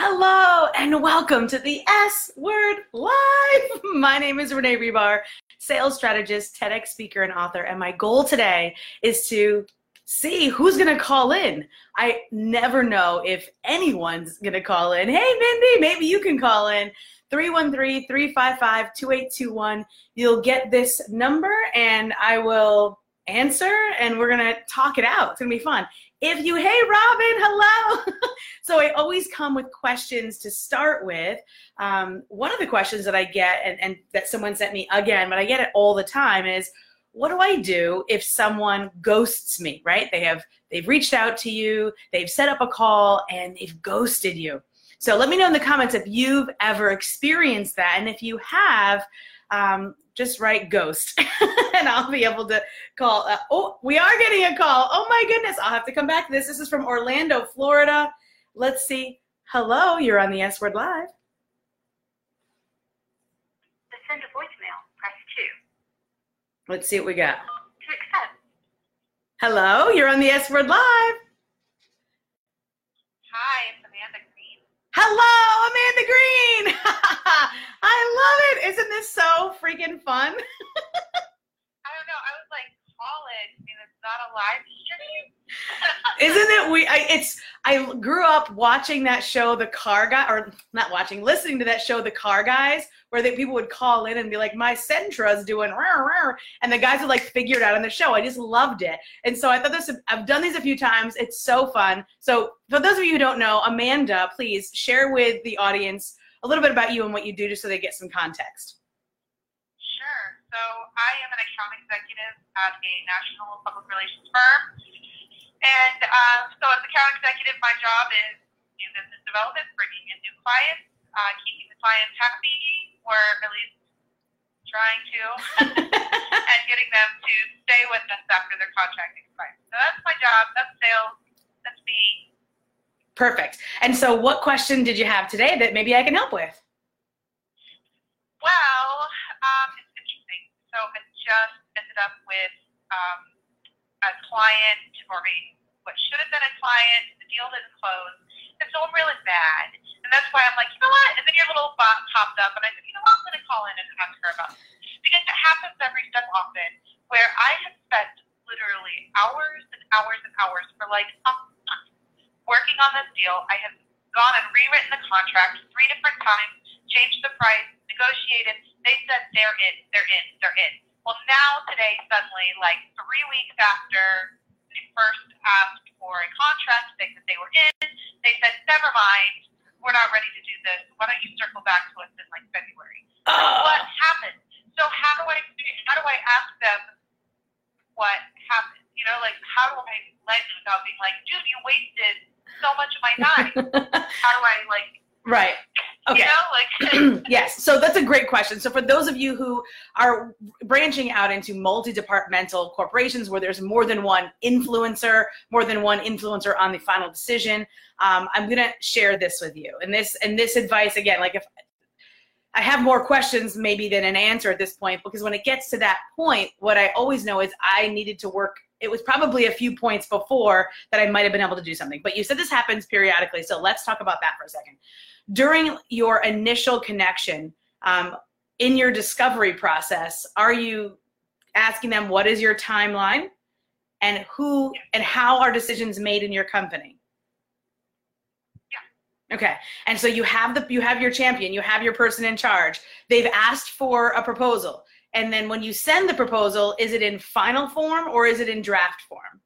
Hello and welcome to the S Word Live. My name is Renee Rebar, sales strategist, TEDx speaker, and author. And my goal today is to see who's going to call in. I never know if anyone's going to call in. Hey, Mindy, maybe you can call in. 313 355 2821. You'll get this number and I will answer and we're going to talk it out. It's going to be fun. If you, hey, Robin, hello. so I always come with questions to start with. Um, one of the questions that I get, and, and that someone sent me again, but I get it all the time, is what do I do if someone ghosts me, right? They have, they've reached out to you, they've set up a call, and they've ghosted you. So let me know in the comments if you've ever experienced that. And if you have, um, just write ghost and I'll be able to call. Uh, oh, we are getting a call. Oh my goodness. I'll have to come back to this. This is from Orlando, Florida. Let's see. Hello, you're on the S Word Live. To send a voicemail, press 2. Let's see what we got. To accept, Hello, you're on the S Word Live. hi, it's Amanda Green. Hello, Amanda Green. I love it. Isn't this so freaking fun? I don't know, I was like, call it. I mean, it's not a live stream. Isn't it we I, it's I grew up watching that show The Car Guy or not watching, listening to that show The Car Guys where they, people would call in and be like my Sentra's doing rah, rah, and the guys would like figure it out on the show. I just loved it. And so I thought this I've done these a few times. It's so fun. So for those of you who don't know, Amanda, please share with the audience a little bit about you and what you do just so they get some context. Sure. So I am an account executive at a national public relations firm. And um, so as account executive, my job is new business development, bringing in new clients, uh, keeping the clients happy, or at least trying to, and getting them to stay with us after their contract expires. So that's my job. That's sales. That's me. Perfect. And so what question did you have today that maybe I can help with? Well, um, it's interesting. So I just ended up with um, a client, or maybe what should have been a client. The deal didn't close, so I'm really mad. And that's why I'm like, you know what? And then your little bot popped up, and I said, you know what? I'm going to call in and ask her about this because it happens every so often where I have spent literally hours and hours and hours for like a month working on this deal. I have gone and rewritten the contract three different times, changed the price, negotiated. They said they're in, they're in, they're in. Well, now today, suddenly, like three weeks after they first asked for a contract, they said they were in. They said, never mind, we're not ready to do this. Why don't you circle back to us in like February? Like, Oh. what happened? So how do I how do I ask them what happened? You know, like how do I let without being like, dude, you wasted so much of my time. how do I like right. Okay. you know, like yes, so that's a great question. So for those of you who are branching out into multi-departmental corporations where there's more than one influencer, more than one influencer on the final decision, um, I'm gonna share this with you. And this and this advice again, like if I have more questions maybe than an answer at this point because when it gets to that point, what I always know is I needed to work. It was probably a few points before that I might have been able to do something. But you said this happens periodically, so let's talk about that for a second. During your initial connection, um, in your discovery process, are you asking them what is your timeline and who and how are decisions made in your company? Yeah. Okay. And so you have the you have your champion, you have your person in charge. They've asked for a proposal. And then when you send the proposal, is it in final form or is it in draft form?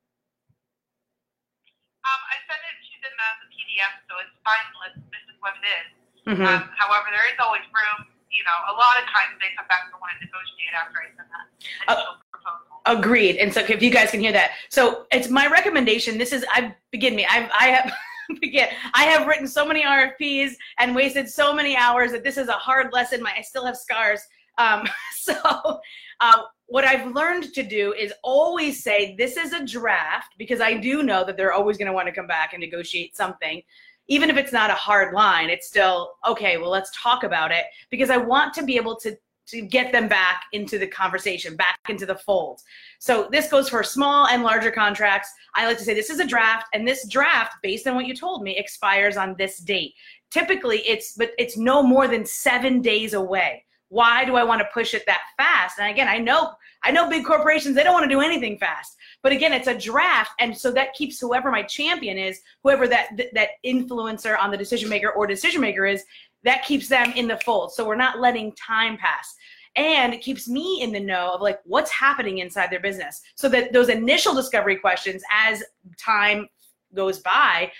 um, I send it to them as a PDF, so it's finalist. This is what it is. Mhm. Um, however, there is always room. You know, a lot of times they come back and want to negotiate after I send that initial proposal. Agreed. And so if you guys can hear that. So it's my recommendation. This is I begin me. I've I have begin. I have written so many RFPs and wasted so many hours that this is a hard lesson. My I still have scars. Um, so uh, what I've learned to do is always say this is a draft because I do know that they're always going to want to come back and negotiate something. even if it's not a hard line, it's still okay. Well, let's talk about it because I want to be able to to get them back into the conversation, back into the fold. So this goes for small and larger contracts. I like to say this is a draft, and this draft, based on what you told me, expires on this date. Typically, it's but it's no more than seven days away. Why do I want to push it that fast? And again, I know I know big corporations they don't want to do anything fast. But again, it's a draft, and so that keeps whoever my champion is, whoever that that influencer on the decision maker or decision maker is, that keeps them in the fold. So we're not letting time pass. And it keeps me in the know of like what's happening inside their business. So that those initial discovery questions, as time goes by,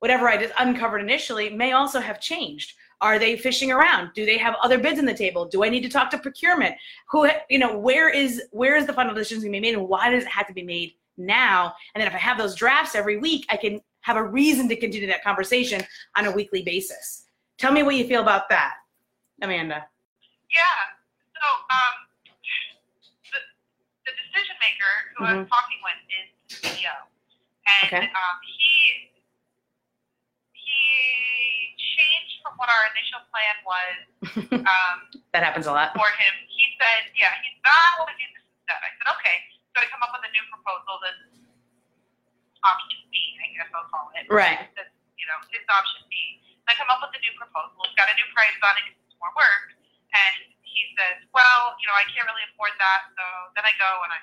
whatever I just uncovered initially may also have changed. Are they fishing around? Do they have other bids on the table? Do I need to talk to procurement? Who, you know, where is where is the final decision going to be made, and why does it have to be made now? And then if I have those drafts every week, I can have a reason to continue that conversation on a weekly basis. Tell me what you feel about that, Amanda. Yeah. So um, the, the decision maker who mm-hmm. I'm talking with is CEO, and okay. um, he he from what our initial plan was. Um, that happens a lot for him. He said, "Yeah, he's not want to do this instead." I said, "Okay." So I come up with a new proposal that's option B, I guess I'll call it. Right. That's, you know, his option B I come up with a new proposal. It's got a new price on it. It's more work. And he says, well, you know, I can't really afford that. So then I go and I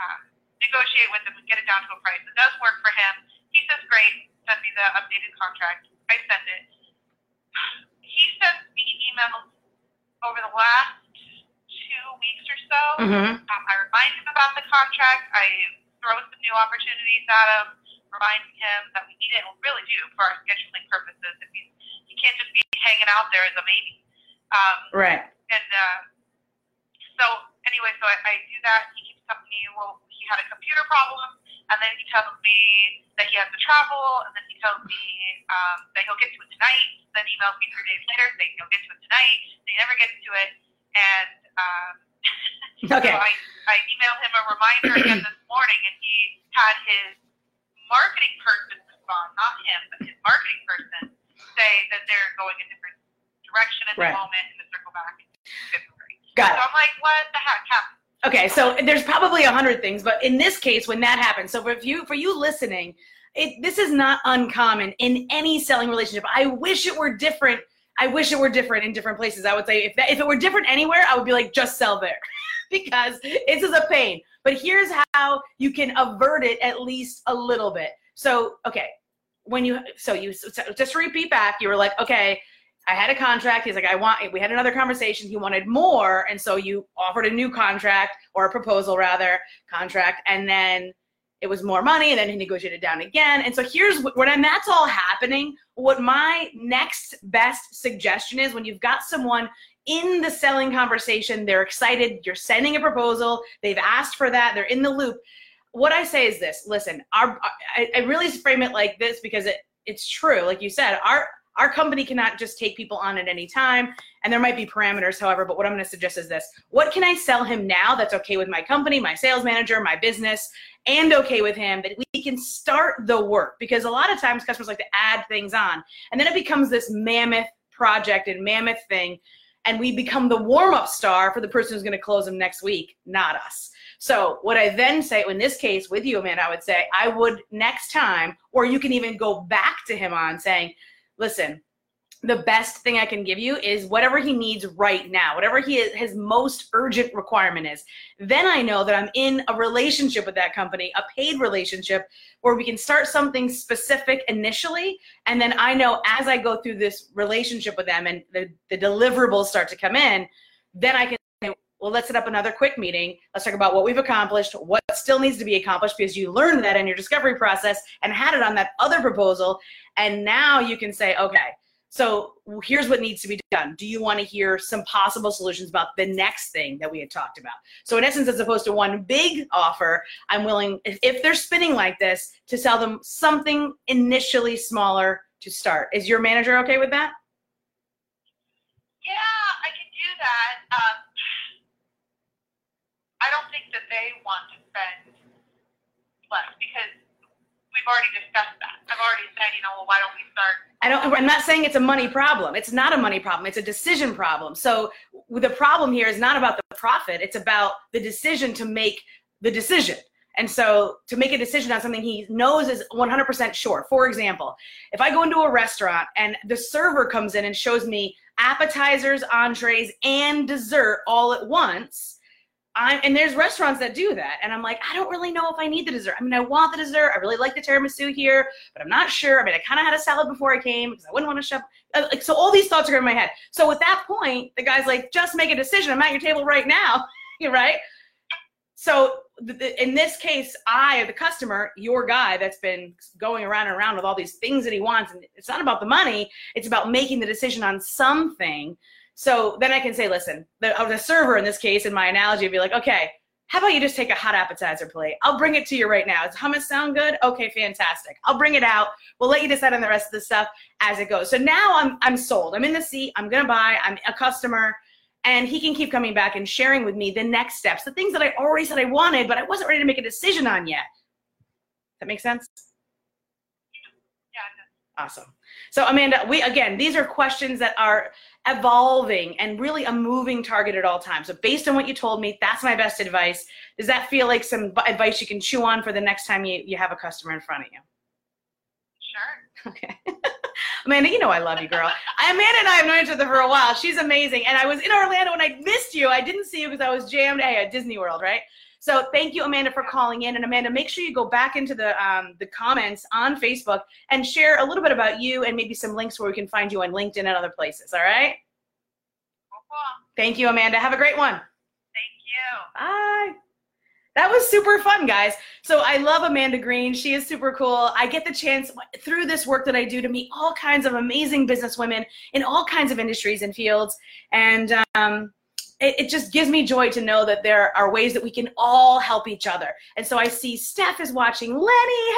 uh, negotiate with him and get it down to a price that does work for him. He says, great. Send me the updated contract. I send it. He sends me emails over the last two weeks or so. Mm-hmm. Um, I remind him about the contract. I throw some new opportunities at him reminding him that we need it and really do for our scheduling purposes. If he, he can't just be hanging out there as a baby. Um, right. And uh, so anyway, so I, I do that. He keeps telling me, well, he had a computer problem, and then he tells me that he has to travel, and then tells me um, that he'll get to it tonight. Then emails me three days later saying he'll get to it tonight. He never gets to it, and um, okay. so I, I emailed him a reminder again this morning, and he had his marketing person respond, not him, but his marketing person, say that they're going a different direction at right. the moment and to circle back in February. Got so it. I'm like, what the heck happened? Okay, so there's probably a hundred things, but in this case, when that happens, so for you for you listening, it, this is not uncommon in any selling relationship. I wish it were different. I wish it were different in different places. I would say if that, if it were different anywhere, I would be like just sell there, because this is a pain. But here's how you can avert it at least a little bit. So, okay, when you, so you, so just repeat back, you were like, okay, I had a contract. He's like, I want, we had another conversation. He wanted more. And so you offered a new contract or a proposal rather, contract. And then it was more money. And then he negotiated down again. And so here's what, when that's all happening, what my next best suggestion is when you've got someone in the selling conversation. They're excited. You're sending a proposal. They've asked for that. They're in the loop. What I say is this: Listen, our I, I really frame it like this because it it's true. Like you said, our our company cannot just take people on at any time, and there might be parameters, however. But what I'm going to suggest is this: What can I sell him now that's okay with my company, my sales manager, my business, and okay with him that we can start the work? Because a lot of times customers like to add things on, and then it becomes this mammoth project and mammoth thing and we become the warm up star for the person who's going to close them next week, not us. So, what I then say, in this case with you, Amanda, I would say, I would next time, or you can even go back to him on saying, listen, the best thing I can give you is whatever he needs right now, whatever he is, his most urgent requirement is. Then I know that I'm in a relationship with that company, a paid relationship where we can start something specific initially. And then I know as I go through this relationship with them and the, the deliverables start to come in, then I can say, well, let's set up another quick meeting. Let's talk about what we've accomplished, what still needs to be accomplished because you learned that in your discovery process and had it on that other proposal. And now you can say, okay, so here's what needs to be done. Do you want to hear some possible solutions about the next thing that we had talked about? So in essence, as opposed to one big offer, I'm willing, if they're spinning like this, to sell them something initially smaller to start. Is your manager okay with that? Yeah, I can do that. Um, I don't think that they want to spend less because we've already discussed that. I've already said, you know, well, why don't we start? I don't. I'm not saying it's a money problem. It's not a money problem. It's a decision problem. So the problem here is not about the profit. It's about the decision to make the decision. And so to make a decision on something he knows is 100% sure. For example, if I go into a restaurant and the server comes in and shows me appetizers, entrees, and dessert all at once, I'm, and there's restaurants that do that. And I'm like, I don't really know if I need the dessert. I mean, I want the dessert. I really like the tiramisu here, but I'm not sure. I mean, I kind of had a salad before I came because I wouldn't want to shove. Uh, like, so all these thoughts are in my head. So at that point, the guy's like, just make a decision. I'm at your table right now. You're right. So in this case, I, the customer, your guy that's been going around and around with all these things that he wants, and it's not about the money, it's about making the decision on something. So then I can say, listen, the, the server in this case, in my analogy, would be like, okay, how about you just take a hot appetizer plate? I'll bring it to you right now. Does hummus sound good? Okay, fantastic. I'll bring it out. We'll let you decide on the rest of the stuff as it goes. So now I'm I'm sold. I'm in the seat. I'm gonna buy. I'm a customer and he can keep coming back and sharing with me the next steps, the things that I already said I wanted, but I wasn't ready to make a decision on yet. That makes sense? Yeah. Awesome. So Amanda, we again, these are questions that are evolving and really a moving target at all times. So based on what you told me, that's my best advice. Does that feel like some advice you can chew on for the next time you, you have a customer in front of you? Sure. Okay. Amanda, you know I love you, girl. Amanda and I have known each other for a while. She's amazing. And I was in Orlando and I missed you. I didn't see you because I was jammed hey, at Disney World, right? So thank you, Amanda, for calling in. And Amanda, make sure you go back into the um, the comments on Facebook and share a little bit about you and maybe some links where we can find you on LinkedIn and other places. All right? Thank you, Amanda. Have a great one. Thank you. Bye. That was super fun, guys. So I love Amanda Green. She is super cool. I get the chance through this work that I do to meet all kinds of amazing business women in all kinds of industries and fields. And um, it, just gives me joy to know that there are ways that we can all help each other. And so I see Steph is watching. Lenny,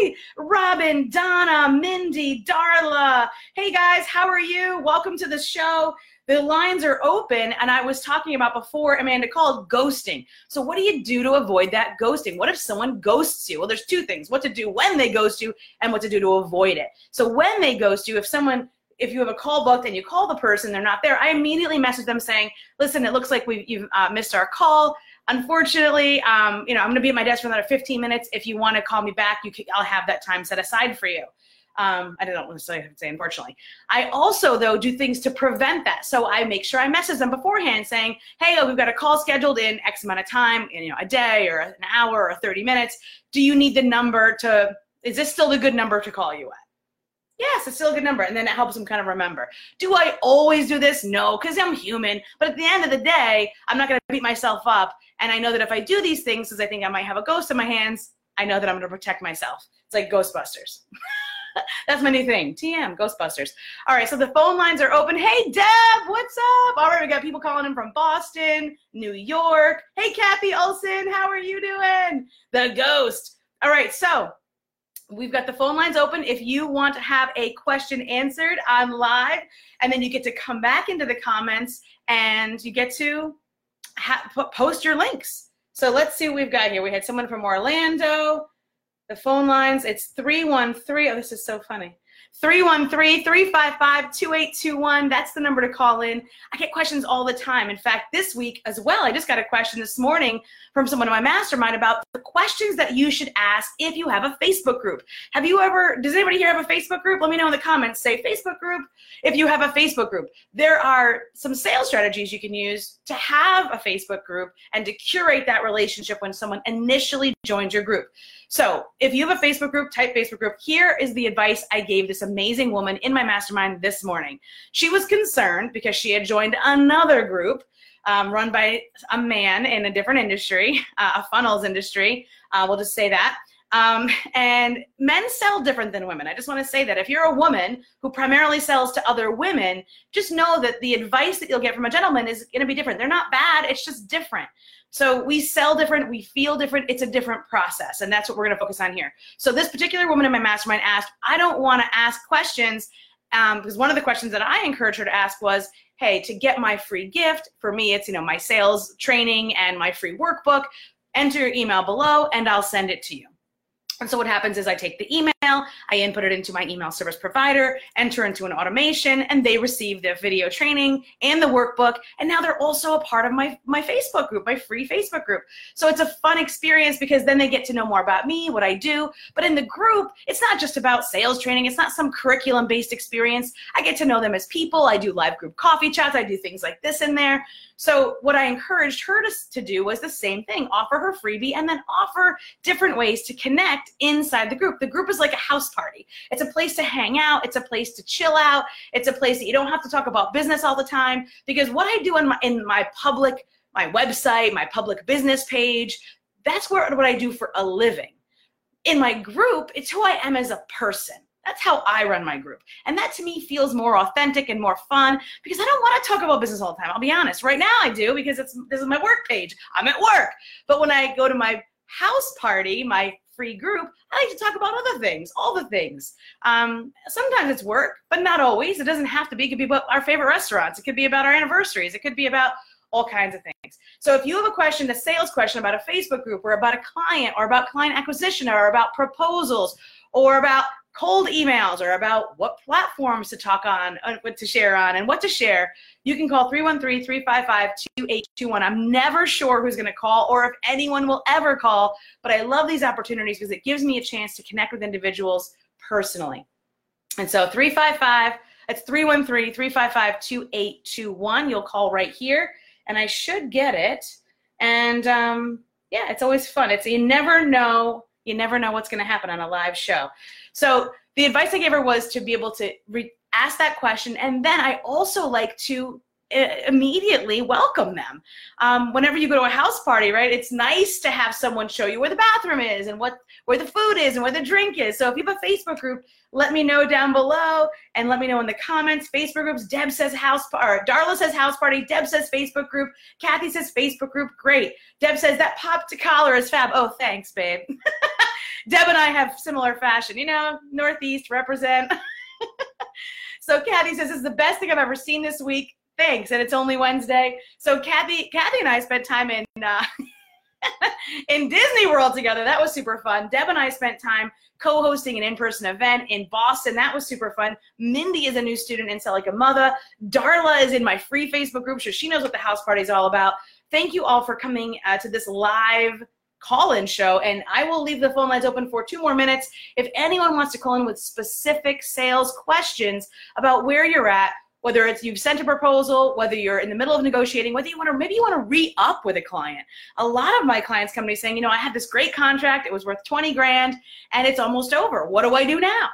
hey! Robin, Donna, Mindy, Darla. Hey, guys, how are you? Welcome to the show the lines are open and i was talking about before amanda called ghosting so what do you do to avoid that ghosting what if someone ghosts you well there's two things what to do when they ghost you and what to do to avoid it so when they ghost you if someone if you have a call booked and you call the person they're not there i immediately message them saying listen it looks like we've you've uh, missed our call unfortunately um, you know i'm going to be at my desk for another 15 minutes if you want to call me back you can, i'll have that time set aside for you um, I don't necessarily have to say, unfortunately. I also, though, do things to prevent that. So I make sure I message them beforehand saying, hey, oh, we've got a call scheduled in X amount of time, in, you know, a day or an hour or 30 minutes. Do you need the number to, is this still the good number to call you at? Yes, it's still a good number. And then it helps them kind of remember. Do I always do this? No, because I'm human. But at the end of the day, I'm not going to beat myself up. And I know that if I do these things, because I think I might have a ghost in my hands, I know that I'm going to protect myself. It's like Ghostbusters. That's my new thing. TM, Ghostbusters. All right, so the phone lines are open. Hey, Deb, what's up? All right, we got people calling in from Boston, New York. Hey, Kathy Olson, how are you doing? The ghost. All right, so we've got the phone lines open if you want to have a question answered on live, and then you get to come back into the comments and you get to ha- post your links. So let's see what we've got here. We had someone from Orlando. The phone lines, it's 313. Oh, this is so funny. 313-355-2821. That's the number to call in. I get questions all the time. In fact, this week as well, I just got a question this morning from someone in my mastermind about the questions that you should ask if you have a Facebook group. Have you ever, does anybody here have a Facebook group? Let me know in the comments. Say Facebook group if you have a Facebook group. There are some sales strategies you can use to have a Facebook group and to curate that relationship when someone initially joins your group. So if you have a Facebook group, type Facebook group. Here is the advice I gave this amazing woman in my mastermind this morning. She was concerned because she had joined another group um, run by a man in a different industry, uh, a funnels industry. Uh, we'll just say that. Um, and men sell different than women. I just want to say that if you're a woman who primarily sells to other women, just know that the advice that you'll get from a gentleman is going to be different. They're not bad, it's just different. So we sell different, we feel different. It's a different process, and that's what we're going to focus on here. So this particular woman in my mastermind asked, I don't want to ask questions um, because one of the questions that I encouraged her to ask was, hey, to get my free gift, for me, it's you know my sales training and my free workbook. Enter your email below, and I'll send it to you. And so what happens is I take the email, I input it into my email service provider, enter into an automation, and they receive the video training and the workbook. And now they're also a part of my, my Facebook group, my free Facebook group. So it's a fun experience because then they get to know more about me, what I do. But in the group, it's not just about sales training. It's not some curriculum based experience. I get to know them as people. I do live group coffee chats. I do things like this in there. So what I encouraged her to, to do was the same thing, offer her freebie and then offer different ways to connect inside the group. The group is like a house party. It's a place to hang out. It's a place to chill out. It's a place that you don't have to talk about business all the time because what I do in my, in my public, my website, my public business page, that's where, what I do for a living. In my group, it's who I am as a person. That's how I run my group. And that to me feels more authentic and more fun because I don't want to talk about business all the time. I'll be honest. Right now I do because it's this is my work page. I'm at work. But when I go to my house party, my free group, I like to talk about other things, all the things. Um, sometimes it's work, but not always. It doesn't have to be. It could be about our favorite restaurants. It could be about our anniversaries. It could be about all kinds of things. So if you have a question, a sales question about a Facebook group or about a client or about client acquisition or about proposals or about cold emails or about what platforms to talk on, uh, what to share on, and what to share, you can call 313 355 2821. I'm never sure who's going to call or if anyone will ever call, but I love these opportunities because it gives me a chance to connect with individuals personally. And so 355, it's 313 355 2821. You'll call right here, and I should get it. And um, yeah, it's always fun. It's you never know you never know what's going to happen on a live show. So the advice I gave her was to be able to re- ask that question, and then I also like to immediately welcome them. Um, whenever you go to a house party, right? It's nice to have someone show you where the bathroom is and what where the food is and where the drink is. So if you have a Facebook group, let me know down below and let me know in the comments. Facebook groups. Deb says house or Darla says house party. Deb says Facebook group. Kathy says Facebook group. Great. Deb says that popped collar is fab. Oh, thanks, babe. Deb and I have similar fashion. You know, Northeast represent. so Kathy says, "This is the best thing I've ever seen this week." Thanks, and it's only Wednesday. So Kathy, Kathy and I spent time in uh, in Disney World together. That was super fun. Deb and I spent time co-hosting an in-person event in Boston. That was super fun. Mindy is a new student in Like Mother. Darla is in my free Facebook group, so she knows what the house party is all about. Thank you all for coming uh, to this live call-in show and i will leave the phone lines open for two more minutes if anyone wants to call in with specific sales questions about where you're at whether it's you've sent a proposal whether you're in the middle of negotiating whether you want to maybe you want to re-up with a client a lot of my clients come to me saying you know i had this great contract it was worth 20 grand and it's almost over what do i do now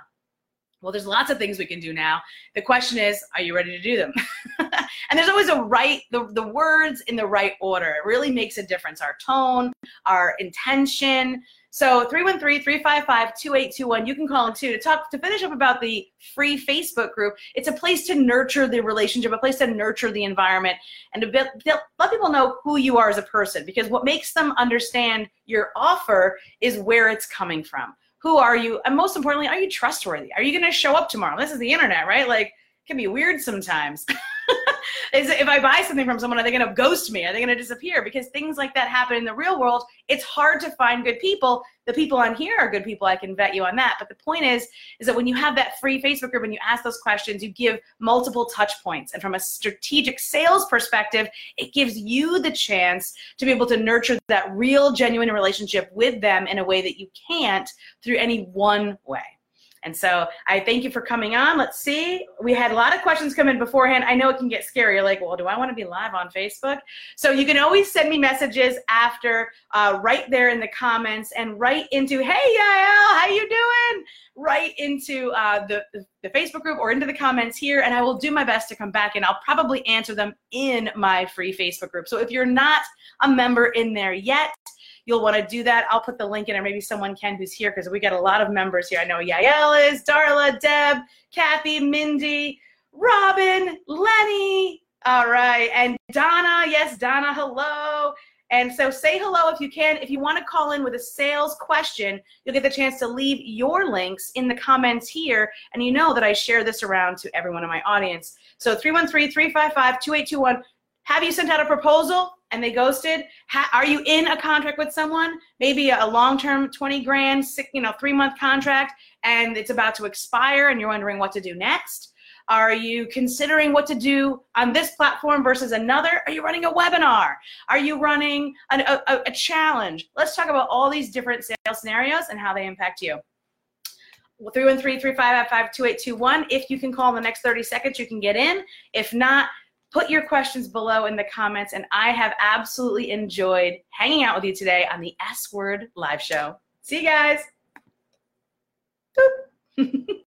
well, there's lots of things we can do now. The question is, are you ready to do them? and there's always a right, the, the words in the right order. It really makes a difference. Our tone, our intention. So 313-355-2821, you can call in too to talk, to finish up about the free Facebook group. It's a place to nurture the relationship, a place to nurture the environment and to let people know who you are as a person because what makes them understand your offer is where it's coming from who are you? And most importantly, are you trustworthy? Are you going to show up tomorrow? This is the internet, right? Like, it can be weird sometimes. is if I buy something from someone, are they going to ghost me? Are they going to disappear? Because things like that happen in the real world. It's hard to find good people. The people on here are good people. I can vet you on that. But the point is, is that when you have that free Facebook group and you ask those questions, you give multiple touch points. And from a strategic sales perspective, it gives you the chance to be able to nurture that real, genuine relationship with them in a way that you can't through any one way. And so I thank you for coming on. Let's see. We had a lot of questions come in beforehand. I know it can get scary. You're like, well, do I want to be live on Facebook? So you can always send me messages after, uh, right there in the comments, and right into, hey, Yael, how you doing? Right into uh, the, the Facebook group or into the comments here, and I will do my best to come back and I'll probably answer them in my free Facebook group. So if you're not a member in there yet, you'll want to do that. I'll put the link in, or maybe someone can who's here because we got a lot of members here. I know Yael is, Darla, Deb, Kathy, Mindy, Robin, Lenny. All right, and Donna. Yes, Donna. Hello. And so say hello if you can. If you want to call in with a sales question, you'll get the chance to leave your links in the comments here. And you know that I share this around to everyone in my audience. So 313 355 2821 Have you sent out a proposal and they ghosted? Ha- are you in a contract with someone? Maybe a long-term 20 grand, six, you know, three-month contract, and it's about to expire, and you're wondering what to do next. Are you considering what to do on this platform versus another? Are you running a webinar? Are you running an, a, a challenge? Let's talk about all these different sales scenarios and how they impact you. 313-355-2821. If you can call in the next 30 seconds, you can get in. If not, put your questions below in the comments. And I have absolutely enjoyed hanging out with you today on the S Word Live Show. See you guys. Boop.